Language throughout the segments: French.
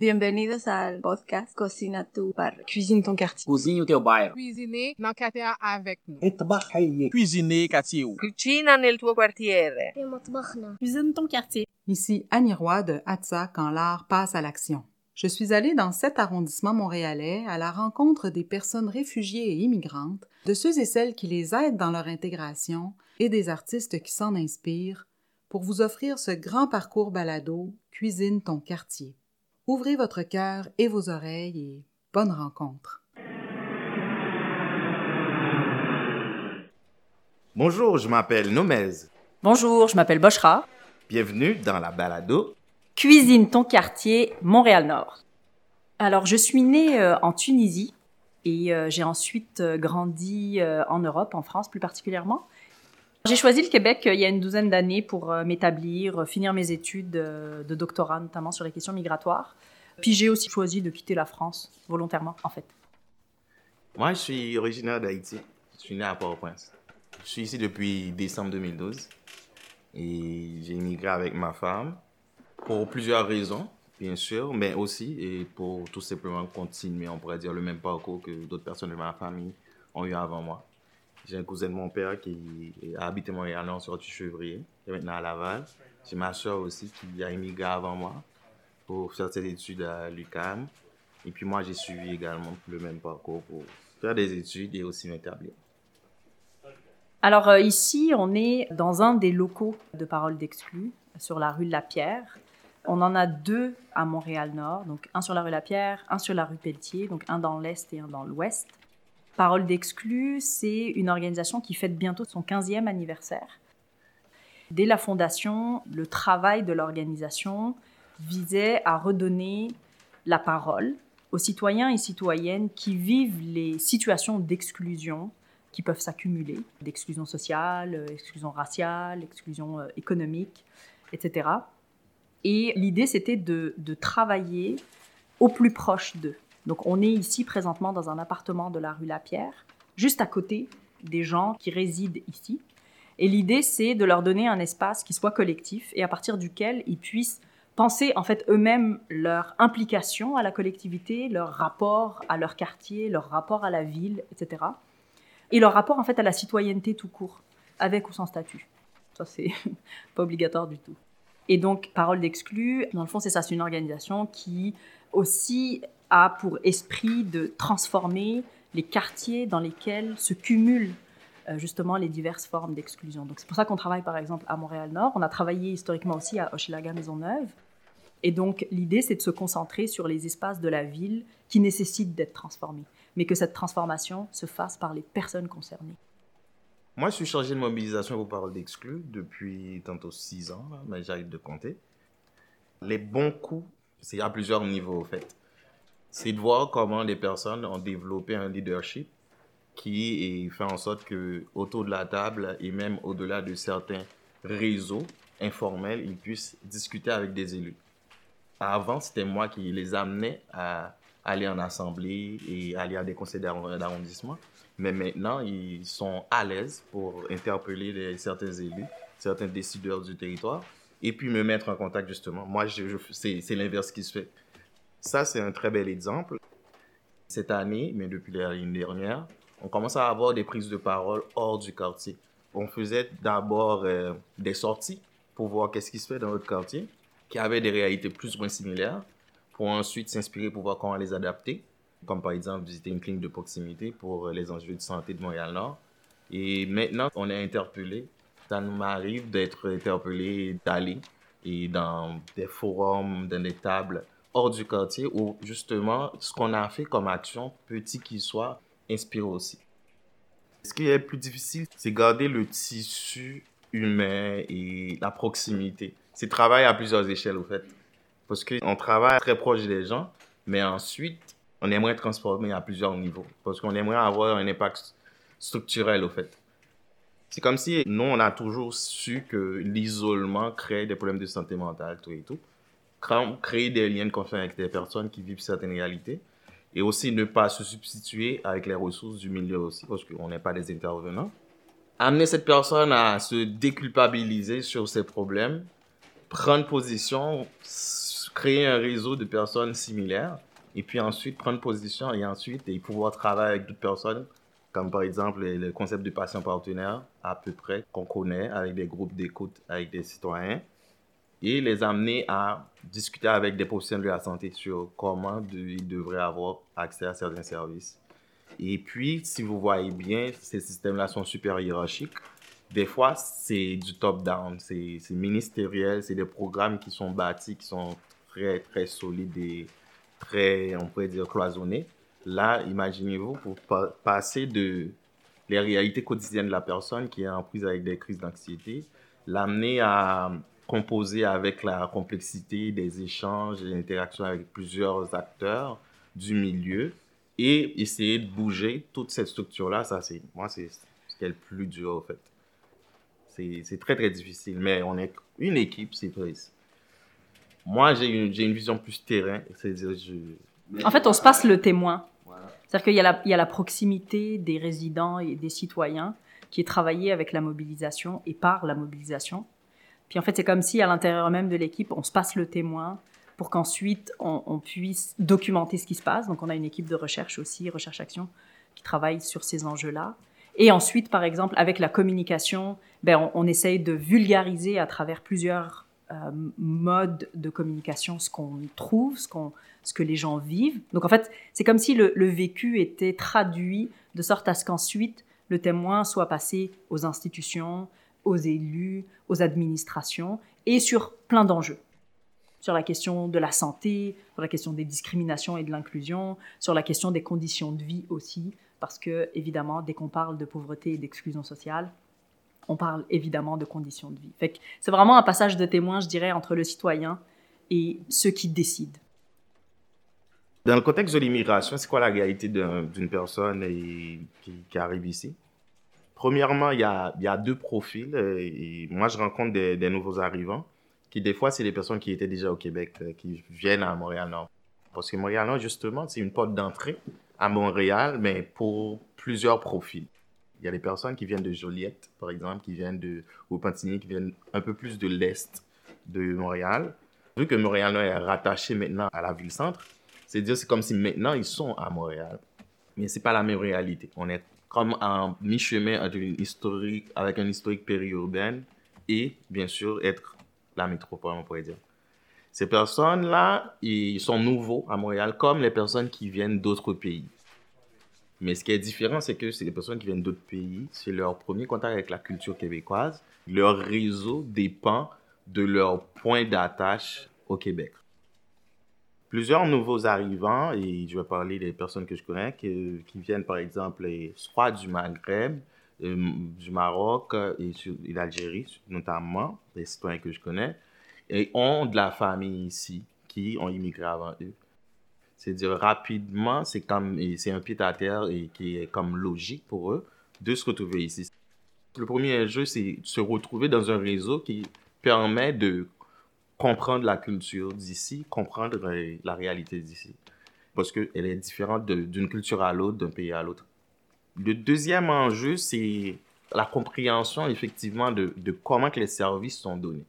Bienvenidos ao podcast Cocina tu Bar. Cuisine ton quartier. Cozinha o teu bairro. Cuisiner quartier avec nous. Cuisiner quartier. Cuisine ton quartier. Ici Annie Roy de Atza quand l'art passe à l'action. Je suis allée dans cet arrondissement montréalais à la rencontre des personnes réfugiées et immigrantes, de ceux et celles qui les aident dans leur intégration et des artistes qui s'en inspirent pour vous offrir ce grand parcours balado Cuisine ton quartier. Ouvrez votre cœur et vos oreilles et bonne rencontre. Bonjour, je m'appelle Nomez. Bonjour, je m'appelle Bochra. Bienvenue dans la balado. Cuisine ton quartier, Montréal-Nord. Alors, je suis née euh, en Tunisie et euh, j'ai ensuite euh, grandi en Europe, en France plus particulièrement. J'ai choisi le Québec euh, il y a une douzaine d'années pour euh, m'établir, euh, finir mes études de doctorat, notamment sur les questions migratoires. Puis j'ai aussi choisi de quitter la France, volontairement en fait. Moi, je suis originaire d'Haïti. Je suis né à Port-au-Prince. Je suis ici depuis décembre 2012 et j'ai immigré avec ma femme pour plusieurs raisons, bien sûr, mais aussi et pour tout simplement continuer, on pourrait dire, le même parcours que d'autres personnes de ma famille ont eu avant moi. J'ai un cousin de mon père qui a habité Montréal Nord sur Chevrier, qui est maintenant à Laval. J'ai ma soeur aussi qui a immigré avant moi pour faire ses études à l'UQAM. Et puis moi, j'ai suivi également le même parcours pour faire des études et aussi m'établir. Alors euh, ici, on est dans un des locaux de Parole d'Exclus, sur la rue de la Pierre. On en a deux à Montréal-Nord, donc un sur la rue de la Pierre, un sur la rue Pelletier, donc un dans l'Est et un dans l'Ouest. Parole d'Exclus, c'est une organisation qui fête bientôt son 15e anniversaire. Dès la fondation, le travail de l'organisation visait à redonner la parole aux citoyens et citoyennes qui vivent les situations d'exclusion qui peuvent s'accumuler, d'exclusion sociale, euh, exclusion raciale, exclusion euh, économique, etc. Et l'idée, c'était de, de travailler au plus proche d'eux. Donc on est ici présentement dans un appartement de la rue Lapierre, juste à côté des gens qui résident ici. Et l'idée, c'est de leur donner un espace qui soit collectif et à partir duquel ils puissent penser en fait eux-mêmes leur implication à la collectivité, leur rapport à leur quartier, leur rapport à la ville, etc. Et leur rapport en fait à la citoyenneté tout court, avec ou sans statut. Ça, c'est pas obligatoire du tout. Et donc, Parole d'exclus, dans le fond, c'est ça, c'est une organisation qui aussi a pour esprit de transformer les quartiers dans lesquels se cumulent euh, justement les diverses formes d'exclusion. Donc c'est pour ça qu'on travaille par exemple à Montréal-Nord. On a travaillé historiquement aussi à Hochelaga Maisonneuve. Et donc l'idée c'est de se concentrer sur les espaces de la ville qui nécessitent d'être transformés, mais que cette transformation se fasse par les personnes concernées. Moi, je suis chargé de mobilisation pour parole d'exclus depuis tantôt six ans, mais j'arrive de compter. Les bons coups, c'est à plusieurs niveaux, en fait. C'est de voir comment les personnes ont développé un leadership qui fait en sorte que autour de la table et même au-delà de certains réseaux informels, ils puissent discuter avec des élus. Avant, c'était moi qui les amenais à aller en assemblée et aller à des conseils d'arron- d'arrondissement. Mais maintenant, ils sont à l'aise pour interpeller certains élus, certains décideurs du territoire, et puis me mettre en contact justement. Moi, c'est l'inverse qui se fait. Ça, c'est un très bel exemple. Cette année, mais depuis l'année dernière, on commence à avoir des prises de parole hors du quartier. On faisait d'abord euh, des sorties pour voir qu'est-ce qui se fait dans notre quartier, qui avait des réalités plus ou moins similaires, pour ensuite s'inspirer pour voir comment les adapter comme par exemple visiter une clinique de proximité pour euh, les enjeux de santé de Montréal-Nord. Et maintenant, on est interpellé. Ça nous m'arrive d'être interpellé, d'aller et dans des forums, dans des tables hors du quartier où justement ce qu'on a fait comme action, petit qu'il soit, inspire aussi. Ce qui est plus difficile, c'est garder le tissu humain et la proximité. C'est travailler à plusieurs échelles, au fait. Parce qu'on travaille très proche des gens, mais ensuite, on aimerait transformer à plusieurs niveaux. Parce qu'on aimerait avoir un impact structurel, au fait. C'est comme si nous, on a toujours su que l'isolement crée des problèmes de santé mentale, tout et tout. Cré- Créer des liens de confiance avec des personnes qui vivent certaines réalités. Et aussi ne pas se substituer avec les ressources du milieu aussi, parce qu'on n'est pas des intervenants. Amener cette personne à se déculpabiliser sur ses problèmes, prendre position, créer un réseau de personnes similaires et puis ensuite prendre position et ensuite et pouvoir travailler avec d'autres personnes comme par exemple le concept de patient partenaire à peu près qu'on connaît avec des groupes d'écoute avec des citoyens et les amener à discuter avec des professionnels de la santé sur comment ils devraient avoir accès à certains services. Et puis, si vous voyez bien, ces systèmes-là sont super hiérarchiques. Des fois, c'est du top-down, c'est ministériel, c'est des programmes qui sont bâtis, qui sont très, très solides et très, on pourrait dire, cloisonnés. Là, imaginez-vous, pour passer de les réalités quotidiennes de la personne qui est en prise avec des crises d'anxiété, l'amener à composer avec la complexité des échanges et interactions avec plusieurs acteurs du milieu et essayer de bouger toute cette structure-là, ça, c'est, moi, c'est ce qui est le plus dur, en fait. C'est très, très difficile, mais on est une équipe, c'est vrai. Moi, j'ai une, une, vision plus terrain, c'est-à-dire, je... En fait, on se passe le témoin. C'est-à-dire qu'il y, y, a la proximité des résidents et des citoyens qui est travaillée avec la mobilisation et par la mobilisation. Puis en fait, c'est comme si à l'intérieur même de l'équipe, on se passe le témoin pour qu'ensuite on, puisse documenter ce qui se passe. Donc on a une équipe de recherche aussi, recherche-action, qui travaille sur ces enjeux-là. Et ensuite, par exemple, avec la communication, ben, on, essaye de vulgariser à travers plusieurs euh, modes de communication ce qu'on trouve, ce, que les gens vivent. Donc en fait, c'est comme si le vécu était traduit de sorte à ce qu'ensuite le témoin soit passé aux institutions, aux élus, aux administrations et sur plein d'enjeux. Sur la question de la santé, sur la question des discriminations et de l'inclusion, sur la question des conditions de vie aussi, parce que évidemment, dès qu'on parle de pauvreté et d'exclusion sociale, on parle évidemment de conditions de vie. c'est vraiment un passage de témoin, je dirais, entre le citoyen et ceux qui décident. Dans le contexte de l'immigration, c'est quoi la réalité d'une personne qui arrive ici? Premièrement, il y a, deux profils. Euh, moi, je rencontre des, nouveaux arrivants qui, des fois, c'est des personnes qui étaient déjà au Québec, euh, qui viennent à Montréal-Nord. Parce que Montréal-Nord, justement, c'est une porte d'entrée à Montréal, mais pour plusieurs profils. Il y a des personnes qui viennent de Joliette, par exemple, qui viennent de Repentigny, qui viennent un peu plus de l'est de Montréal. Vu que Montréal-Nord est rattaché maintenant à la ville-centre, c'est-à-dire c'est comme si maintenant ils sont à Montréal. Mais c'est pas la même réalité. On est comme un mi-chemin avec un historique périurbaine et, bien sûr, être la métropole, on pourrait dire. Ces personnes-là, ils sont nouveaux à Montréal, comme les personnes qui viennent d'autres pays. Mais ce qui est différent, c'est que c'est des personnes qui viennent d'autres pays, c'est leur premier contact avec la culture québécoise. Leur réseau dépend de leur point d'attache au Québec plusieurs nouveaux arrivants, et je vais parler des personnes que je connais, qui, viennent par exemple soit du Maghreb, euh, du Maroc et, et d'Algérie notamment, des citoyens que je connais, et ont de la famille ici qui ont immigré avant eux. C'est-à-dire rapidement, c'est comme c'est un pied à terre et qui est comme logique pour eux de se retrouver ici. Le premier jeu, c'est se retrouver dans un réseau qui permet de comprendre la culture d'ici, comprendre la réalité d'ici. Parce qu'elle est différente d'une culture à l'autre, d'un pays à l'autre. Le deuxième enjeu, c'est la compréhension effectivement de, de, comment que les services sont donnés.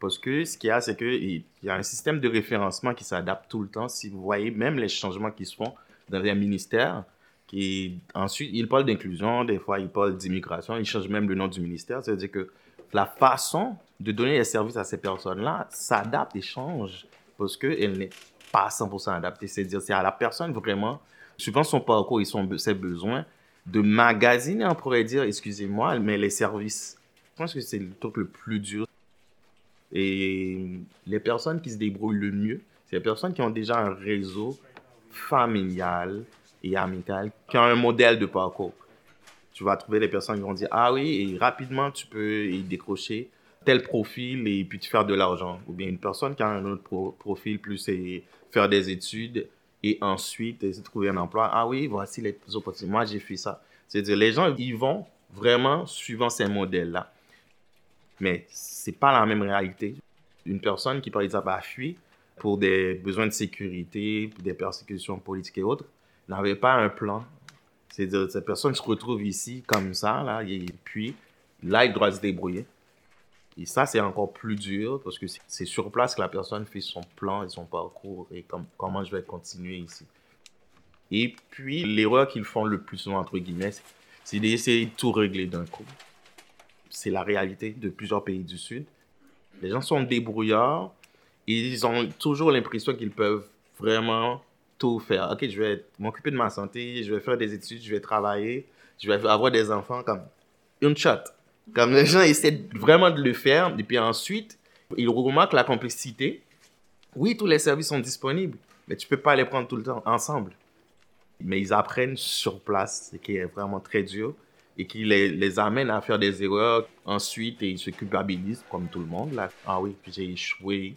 Parce que ce qu'il y a, c'est qu'il y a un système de référencement qui s'adapte tout le temps. Si vous voyez même les changements qui se font dans les ministères, qui ensuite, ils parlent d'inclusion, des fois ils parlent d'immigration, ils changent même le nom du ministère. C'est-à-dire que la façon de donner les services à ces personnes-là s'adapte et change parce qu'elle n'est pas 100% adaptée. C'est à la personne vraiment, suivant son parcours et ses besoins, de magasiner, on pourrait dire, excusez-moi, mais les services. Je pense que c'est le truc le plus dur. Et les personnes qui se débrouillent le mieux, c'est les personnes qui ont déjà un réseau familial et amical, qui ont un modèle de parcours tu vas trouver des personnes qui vont dire ah oui et rapidement tu peux décrocher tel profil et puis te faire de l'argent. Ou bien une personne qui a un autre profil plus et faire des études et ensuite essayer de trouver un emploi. Ah oui voici les opportunités. Moi j'ai fait ça. C'est à dire les gens ils vont vraiment suivant ces modèles là mais c'est pas la même réalité. Une personne qui par exemple a fui pour des besoins de sécurité des persécutions politiques et autres n'avait pas un plan c'est-à-dire, cette personne se retrouve ici comme ça, là, et puis là, il doit se débrouiller. Et ça, c'est encore plus dur parce que c'est sur place que la personne fait son plan et son parcours et comment je vais continuer ici. Et puis, l'erreur qu'ils font le plus souvent, entre guillemets, c'est d'essayer de tout régler d'un coup. C'est la réalité de plusieurs pays du Sud. Les gens sont débrouillards et ils ont toujours l'impression qu'ils peuvent vraiment tout faire. Ok, je vais m'occuper de ma santé, je vais faire des études, je vais travailler, je vais avoir des enfants comme une shot. Comme les gens essaient vraiment de le faire, et puis ensuite, ils remarquent la complexité. Oui, tous les services sont disponibles, mais tu peux pas les prendre tout le temps ensemble. Mais ils apprennent sur place, ce qui est vraiment très dur, et qui les, les amène à faire des erreurs ensuite, et ils se culpabilisent comme tout le monde. Là. Ah oui, puis j'ai échoué.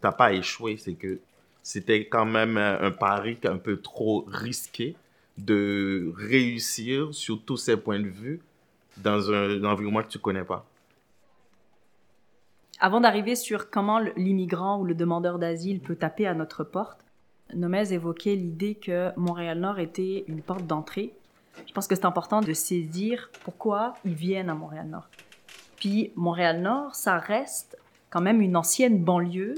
T'as pas échoué, c'est que c'était quand même un pari un peu trop risqué de réussir sur tous ces points de vue dans un, environnement que tu connais pas. Avant d'arriver sur comment l'immigrant ou le demandeur d'asile peut taper à notre porte, Nomez évoquait l'idée que Montréal-Nord était une porte d'entrée. Je pense que c'est important de saisir pourquoi ils viennent à Montréal-Nord. Puis Montréal-Nord, ça reste quand même une ancienne banlieue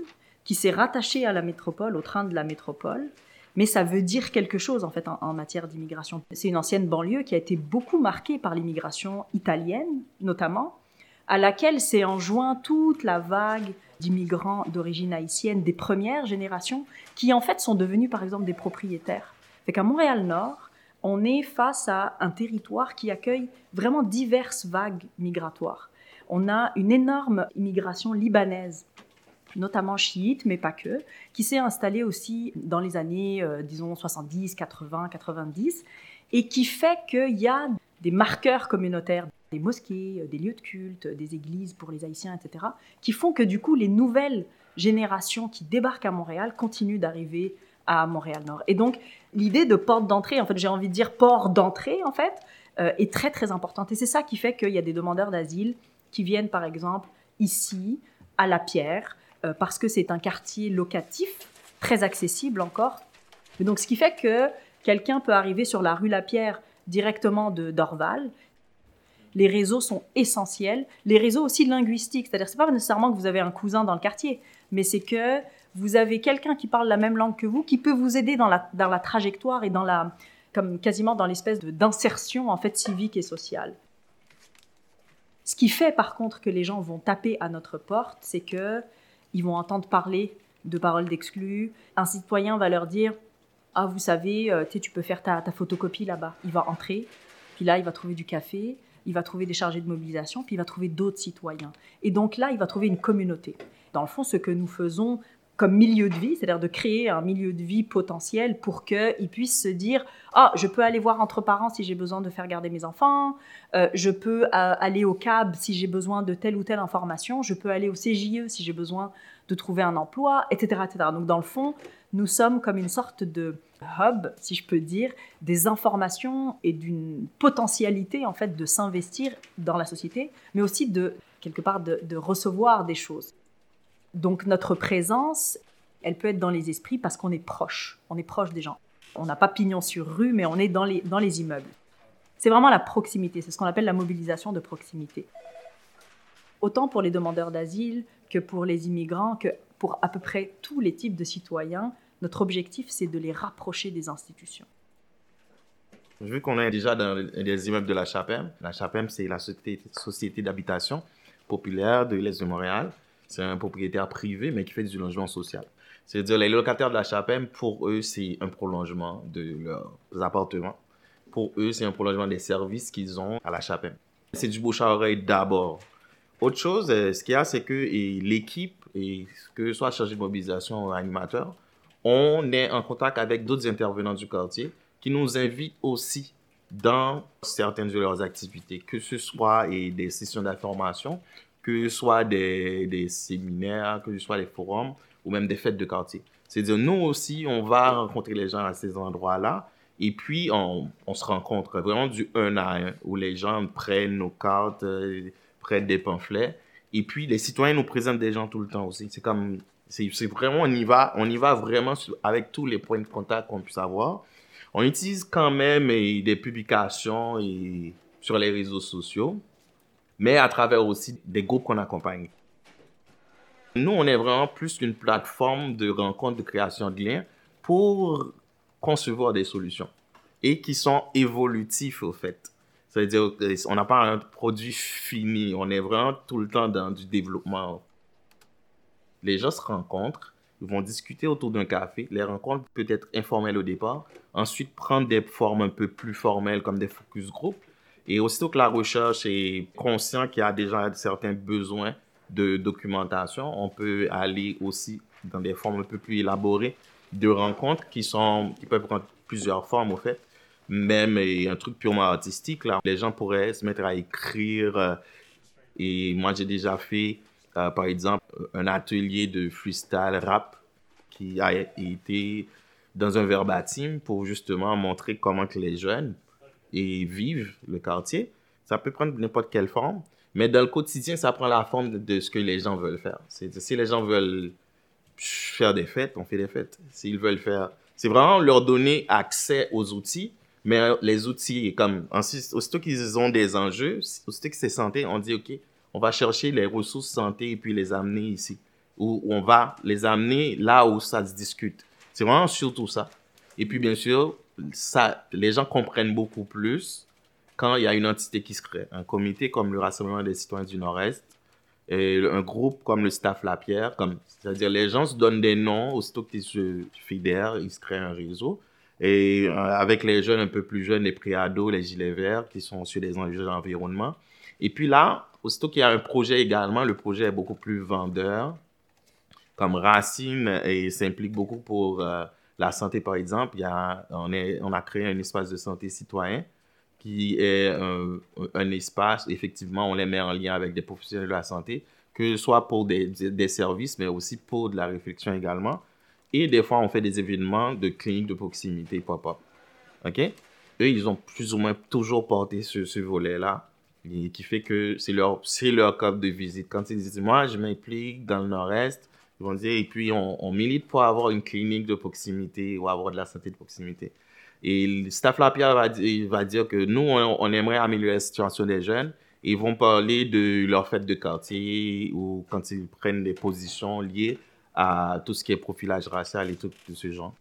qui s'est rattaché à la métropole, au train de la métropole, mais ça veut dire quelque chose en fait en, matière d'immigration. C'est une ancienne banlieue qui a été beaucoup marquée par l'immigration italienne, notamment, à laquelle s'est enjoint toute la vague d'immigrants d'origine haïtienne des premières générations, qui en fait sont devenus par exemple des propriétaires. Fait qu'à Montréal-Nord, on est face à un territoire qui accueille vraiment diverses vagues migratoires. On a une énorme immigration libanaise notamment chiite, mais pas que, qui s'est installé aussi dans les années, euh, disons, 70, 80, 90, et qui fait qu'il y a des marqueurs communautaires, des mosquées, euh, des lieux de culte, des églises pour les Haïtiens, etc., qui font que du coup, les nouvelles générations qui débarquent à Montréal continuent d'arriver à Montréal-Nord. Et donc, l'idée de porte d'entrée, en fait, j'ai envie de dire port d'entrée, en fait, euh, est très, très importante. Et c'est ça qui fait qu'il y a des demandeurs d'asile qui viennent, par exemple, ici, à La Pierre, euh, parce que c'est un quartier locatif, très accessible encore. Donc, ce qui fait que quelqu'un peut arriver sur la rue Lapierre directement de d'Orval. Les réseaux sont essentiels. Les réseaux aussi linguistiques, c'est-à-dire c'est pas nécessairement que vous avez un cousin dans le quartier, mais c'est que vous avez quelqu'un qui parle la même langue que vous, qui peut vous aider dans la, dans la trajectoire et dans la, comme quasiment dans l'espèce d'insertion en fait civique et sociale. Ce qui fait par contre que les gens vont taper à notre porte, c'est que ils vont entendre parler de paroles d'exclus. Un citoyen va leur dire Ah, vous savez, euh, tu peux faire ta, photocopie là-bas. Il va entrer, puis là, il va trouver du café, il va trouver des chargés de mobilisation, puis il va trouver d'autres citoyens. Et donc là, il va trouver une communauté. Dans le fond, ce que nous faisons comme milieu de vie, c'est-à-dire de créer un milieu de vie potentiel pour qu'ils puissent se dire ah je peux aller voir entre parents si j'ai besoin de faire garder mes enfants, euh, je peux euh, aller au CAB si j'ai besoin de telle ou telle information, je peux aller au CJE si j'ai besoin de trouver un emploi, etc., etc. Donc dans le fond, nous sommes comme une sorte de hub, si je peux dire, des informations et d'une potentialité en fait de s'investir dans la société, mais aussi de quelque part de recevoir des choses. Donc notre présence, elle peut être dans les esprits parce qu'on est proche, on est proche des gens. On n'a pas pignon sur rue, mais on est dans les, dans les immeubles. C'est vraiment la proximité, c'est ce qu'on appelle la mobilisation de proximité. Autant pour les demandeurs d'asile que pour les immigrants, que pour à peu près tous les types de citoyens, notre objectif, c'est de les rapprocher des institutions. Vu qu'on est déjà dans les immeubles de la CHAPEM, la CHAPEM, c'est la Société d'habitation populaire de l'Est de Montréal. C'est un propriétaire privé, mais qui fait du logement social. C'est-à-dire, les locataires de la Chapelle, pour eux, c'est un prolongement de leurs appartements. Pour eux, c'est un prolongement des services qu'ils ont à la Chapelle. C'est du bouche à oreille d'abord. Autre chose, euh, ce qu'il y a, c'est que l'équipe, et que soit chargé de mobilisation ou animateur, on est en contact avec d'autres intervenants du quartier qui nous invitent aussi dans certaines de leurs activités, que ce soit et des sessions d'information, que ce soit des, séminaires, que ce soit des forums ou même des fêtes de quartier. C'est-à-dire, nous aussi, on va rencontrer les gens à ces endroits-là et puis on, se rencontre vraiment du un à un où les gens prennent nos cartes, euh, prennent des pamphlets et puis les citoyens nous présentent des gens tout le temps aussi. C'est comme, c'est vraiment, on y va, on y va vraiment avec tous les points de contact qu'on puisse avoir. On utilise quand même des publications et, sur les réseaux sociaux mais à travers aussi des groupes qu'on accompagne. Nous, on est vraiment plus une plateforme de rencontre, de création de liens pour concevoir des solutions et qui sont évolutifs au fait. C'est-à-dire qu'on n'a pas un produit fini, on est vraiment tout le temps dans du développement. Les gens se rencontrent, ils vont discuter autour d'un café. Les rencontres peuvent être informelles au départ, ensuite prendre des formes un peu plus formelles comme des focus group. Et aussitôt que la recherche est conscient qu'il y a déjà certains besoins de documentation, on peut aller aussi dans des formes un peu plus élaborées de rencontres qui, sont, qui peuvent prendre plusieurs formes, au fait. Même un truc purement artistique, là, les gens pourraient se mettre à écrire. Euh, et moi, j'ai déjà fait, euh, par exemple, un atelier de freestyle rap qui a été dans un verbatim pour justement montrer comment que les jeunes et vivent le quartier. Ça peut prendre n'importe quelle forme. Mais dans le quotidien, ça prend la forme de, ce que les gens veulent faire. Si les gens veulent faire des fêtes, on fait des fêtes. S'ils veulent faire... C'est vraiment leur donner accès aux outils, mais les outils, comme aussitôt qu'ils ont des enjeux, aussitôt que c'est santé, on dit, OK, on va chercher les ressources santé et puis les amener ici. Ou on va les amener là où ça se discute. C'est vraiment surtout ça. Et puis, bien sûr, ça, les gens comprennent beaucoup plus quand il y a une entité qui se crée. Un comité comme le Rassemblement des citoyens du Nord-Est, et un groupe comme le Staff Lapierre, c'est-à-dire les gens se donnent des noms, aussitôt qu'ils se fédèrent, ils se créent un réseau. Et euh, avec les jeunes un peu plus jeunes, les préados, les gilets verts, qui sont sur des enjeux d'environnement. Et puis là, aussitôt qu'il y a un projet également, le projet est beaucoup plus vendeur, comme Racine, et s'implique beaucoup pour euh, la santé, par exemple. Y a, on, a créé un espace de santé citoyen qui est un, espace, effectivement, on les met en lien avec des professionnels de la santé, que ce soit pour des, des, services, mais aussi pour de la réflexion également. Et des fois, on fait des événements de cliniques de proximité pop-up. OK? Eux, ils ont plus ou moins toujours porté ce, ce volet-là, qui fait que c'est leur, leur code de visite. Quand ils disent, moi, je m'implique dans le nord-est, ils vont dire, et puis on, milite pour avoir une clinique de proximité ou avoir de la santé de proximité. Et le staff Lapierre va, dire que nous, on, aimerait améliorer la situation des jeunes. Ils vont parler de leur fête de quartier ou quand ils prennent des positions liées à tout ce qui est profilage racial et tout ce genre.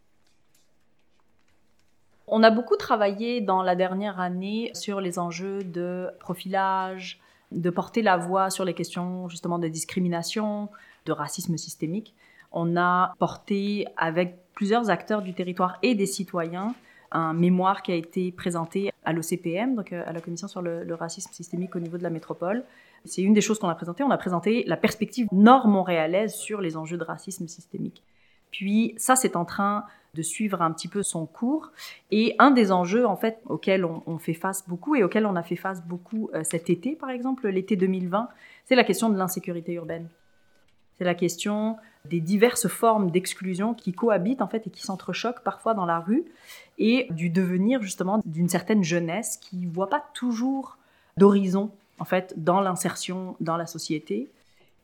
On a beaucoup travaillé dans la dernière année sur les enjeux de profilage, de porter la voix sur les questions justement de discrimination, de racisme systémique. On a porté avec plusieurs acteurs du territoire et des citoyens un mémoire qui a été présenté à l'OCPM, donc euh, à la Commission sur le, racisme systémique au niveau de la métropole. C'est une des choses qu'on a présentées. On a présenté la perspective nord-montréalaise sur les enjeux de racisme systémique. Puis ça, c'est en train de suivre un petit peu son cours. Et un des enjeux, en fait, auxquels on, fait face beaucoup et auxquels on a fait face beaucoup euh, cet été, par exemple, l'été 2020, c'est la question de l'insécurité urbaine. C'est la question des diverses formes d'exclusion qui cohabitent en fait et qui s'entrechoquent parfois dans la rue et du devenir justement d'une certaine jeunesse qui ne voit pas toujours d'horizon en fait dans l'insertion dans la société.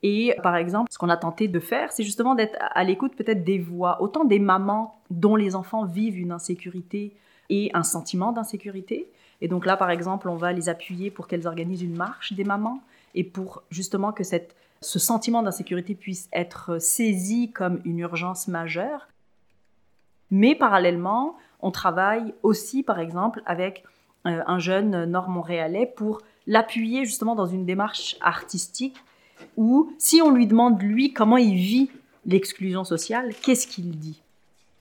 Et par exemple, ce qu'on a tenté de faire, c'est justement d'être à l'écoute peut-être des voix, autant des mamans dont les enfants vivent une insécurité et un sentiment d'insécurité. Et donc là, par exemple, on va les appuyer pour qu'elles organisent une marche des mamans et pour justement que cette ce sentiment d'insécurité puisse être saisi comme une urgence majeure. Mais parallèlement, on travaille aussi, par exemple, avec euh, un jeune nord-montréalais pour l'appuyer justement dans une démarche artistique où, si on lui demande, lui, comment il vit l'exclusion sociale, qu'est-ce qu'il dit?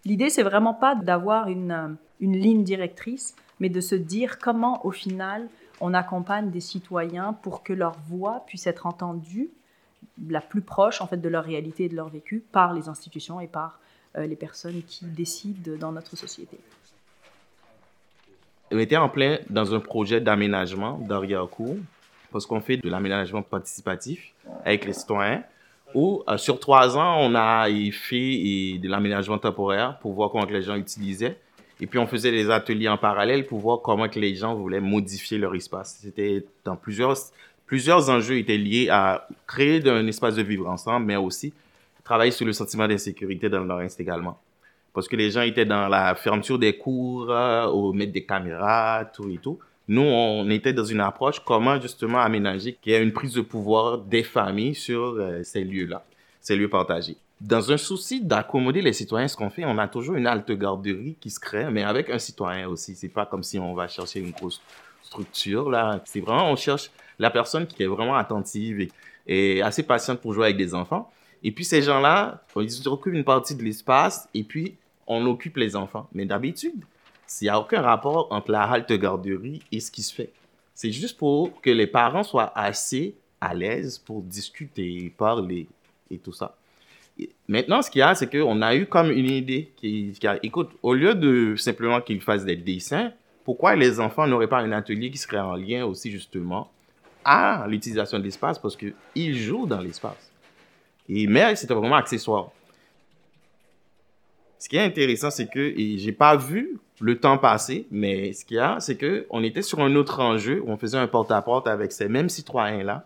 L'idée, c'est vraiment pas d'avoir une, une ligne directrice, mais de se dire comment, au final, on accompagne des citoyens pour que leur voix puisse être entendue la plus proche en fait de leur réalité et de leur vécu par les institutions et par euh, les personnes qui décident dans notre société. On était en plein dans un projet d'aménagement d'arrière-cour parce qu'on fait de l'aménagement participatif avec les citoyens où euh, sur trois ans, on a fait de l'aménagement temporaire pour voir comment les gens utilisaient. Et puis on faisait des ateliers en parallèle pour voir comment que les gens voulaient modifier leur espace. C'était dans plusieurs plusieurs enjeux étaient liés à créer un espace de vivre ensemble, mais aussi travailler sur le sentiment d'insécurité dans le Nord-Est également. Parce que les gens étaient dans la fermeture des cours, euh, au mettre des caméras, tout et tout. Nous, on était dans une approche comment justement aménager qu'il y ait une prise de pouvoir des familles sur euh, ces lieux-là, ces lieux partagés. Dans un souci d'accommoder les citoyens, ce qu'on fait, on a toujours une halte garderie qui se crée, mais avec un citoyen aussi. C'est pas comme si on va chercher une grosse structure, là. C'est vraiment, on cherche la personne qui est vraiment attentive et, assez patiente pour jouer avec des enfants. Et puis, ces gens-là, ils occupent une partie de l'espace et puis on occupe les enfants. Mais d'habitude, il n'y a aucun rapport entre la halte garderie et ce qui se fait. C'est juste pour que les parents soient assez à l'aise pour discuter, parler et tout ça. maintenant, ce qu'il y a, c'est qu'on a eu comme une idée qui, écoute, au lieu de simplement qu'ils fassent des dessins, pourquoi les enfants n'auraient pas un atelier qui serait en lien aussi justement à l'utilisation de l'espace parce qu'ils jouent dans l'espace. Et mais c'était vraiment accessoire. Ce qui est intéressant, c'est que, j'ai pas vu le temps passer, mais ce qu'il y a, c'est que on était sur un autre enjeu où on faisait un porte-à-porte avec ces mêmes citoyens-là,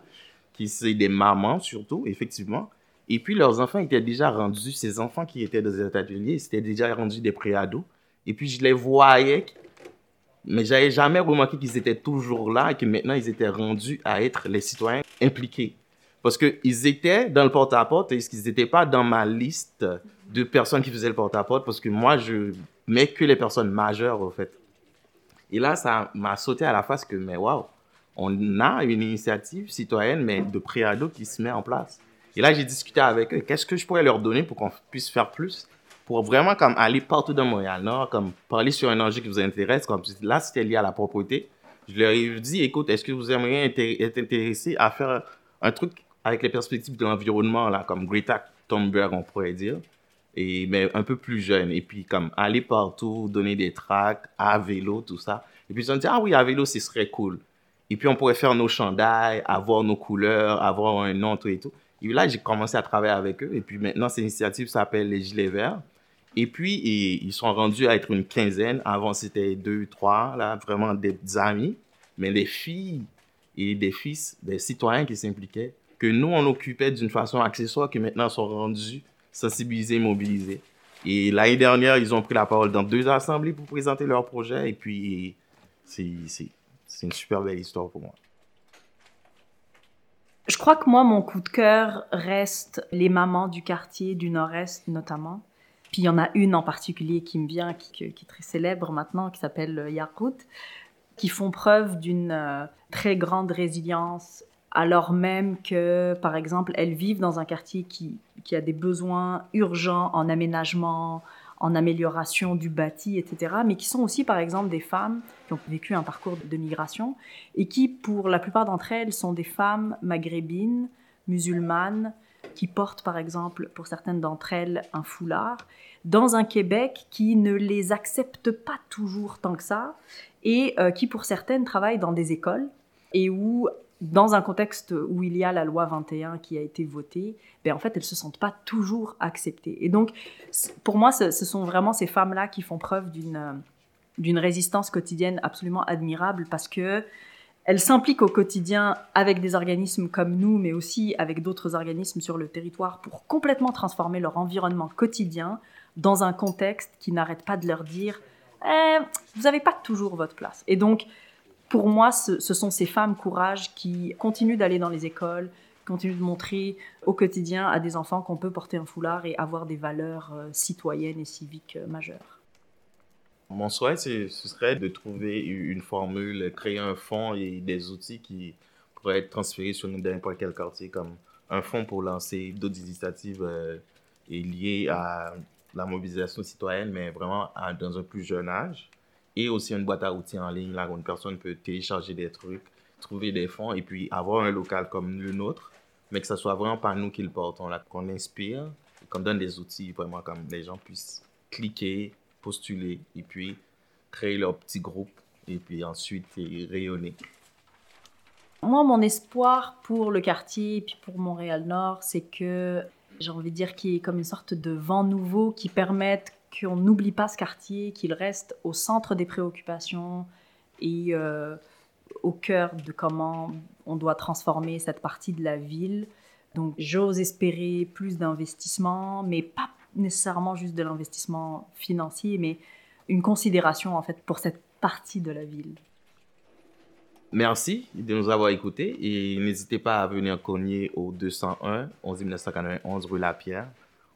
qui c'est des mamans surtout, effectivement. Et puis leurs enfants étaient déjà rendus, ces enfants qui étaient dans cet atelier, c'était déjà rendus des préados. Et puis je les voyais, mais j'avais jamais remarqué qu'ils étaient toujours là et que maintenant ils étaient rendus à être les citoyens impliqués. Parce qu'ils étaient dans le porte-à-porte et qu'ils n'étaient pas dans ma liste de personnes qui faisaient le porte-à-porte parce que moi, je mets que les personnes majeures, au fait. Et là, ça m'a sauté à la face que, mais waouh, on a une initiative citoyenne, mais de préado qui se met en place. Et là, j'ai discuté avec eux. Qu'est-ce que je pourrais leur donner pour qu'on puisse faire plus? Pour vraiment comme aller partout dans Montréal-Nord, comme parler sur un enjeu qui vous intéresse. Comme là, c'était lié à la propreté. Je leur ai dit, écoute, est-ce que vous aimeriez être intéressé à faire un truc avec les perspectives de l'environnement, là, comme Greta Thunberg, on pourrait dire, et, mais un peu plus jeune. Et puis, comme aller partout, donner des tracts à vélo, tout ça. Et puis, ils ont dit, ah oui, à vélo, ce serait cool. Et puis, on pourrait faire nos chandails, avoir nos couleurs, avoir un nom, tout et tout. Et là, j'ai commencé à travailler avec eux. Et puis, maintenant, cette initiative s'appelle les Gilets Verts. Et puis, ils sont rendus à être une quinzaine. Avant, c'était deux, trois, là, vraiment des amis. Mais les filles et des fils, des citoyens qui s'impliquaient, que nous, on occupait d'une façon accessoire, qui maintenant sont rendus sensibilisés, mobilisés. Et l'année dernière, ils ont pris la parole dans deux assemblées pour présenter leur projet. Et puis, c'est une super belle histoire pour moi. Je crois que moi, mon coup de cœur reste les mamans du quartier du Nord-Est notamment. Il y en a une en particulier qui me vient, qui, est très célèbre maintenant, qui s'appelle Yarkout, qui font preuve d'une euh, très grande résilience alors même que, par exemple, elles vivent dans un quartier qui, a des besoins urgents en aménagement, en amélioration du bâti, etc., mais qui sont aussi, par exemple, des femmes qui ont vécu un parcours de migration et qui, pour la plupart d'entre elles, sont des femmes maghrébines, musulmanes, qui portent, par exemple, pour certaines d'entre elles, un foulard, dans un Québec qui ne les accepte pas toujours tant que ça, et euh, qui, pour certaines, travaillent dans des écoles, et où dans un contexte où il y a la loi 21 qui a été votée, ben en fait, elles se sentent pas toujours acceptées. Et donc, pour moi, ce, sont vraiment ces femmes-là qui font preuve d'une d'une résistance quotidienne absolument admirable parce que elles s'impliquent au quotidien avec des organismes comme nous, mais aussi avec d'autres organismes sur le territoire pour complètement transformer leur environnement quotidien dans un contexte qui n'arrête pas de leur dire eh, vous n'avez pas toujours votre place. Et donc, pour moi, ce, sont ces femmes courage qui continuent d'aller dans les écoles, continuent de montrer au quotidien à des enfants qu'on peut porter un foulard et avoir des valeurs euh, citoyennes et civiques euh, majeures. Mon souhait, ce serait de trouver une formule, créer un fonds et des outils qui pourraient être transférés sur n'importe quel quartier, comme un fonds pour lancer d'autres initiatives euh, liées à la mobilisation citoyenne, mais vraiment dans un plus jeune âge. Et aussi une boîte à outils en ligne là où une personne peut télécharger des trucs, trouver des fonds et puis avoir un local comme le nôtre, mais que ce soit vraiment pas nous qui le portons, qu'on inspire, qu'on donne des outils vraiment comme les gens puissent cliquer, postuler et puis créer leur petit groupe et puis ensuite rayonner. Moi, mon espoir pour le quartier et puis pour Montréal-Nord, c'est que j'ai envie de dire qu'il y ait comme une sorte de vent nouveau qui permette qu'on n'oublie pas ce quartier, qu'il reste au centre des préoccupations et euh, au cœur de comment on doit transformer cette partie de la ville. Donc j'ose espérer plus d'investissement, mais pas nécessairement juste de l'investissement financier, mais une considération en fait pour cette partie de la ville. Merci de nous avoir écoutés et n'hésitez pas à venir cogner au 201 11 1991 rue Lapierre.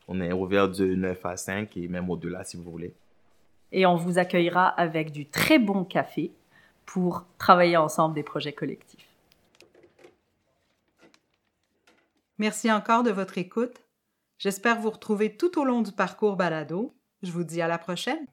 On est ouvert de 9 à 5 et même au-delà si vous voulez. Et on vous accueillera avec du très bon café pour travailler ensemble des projets collectifs. Merci encore de votre écoute. J'espère vous retrouver tout au long du parcours balado. Je vous dis à la prochaine.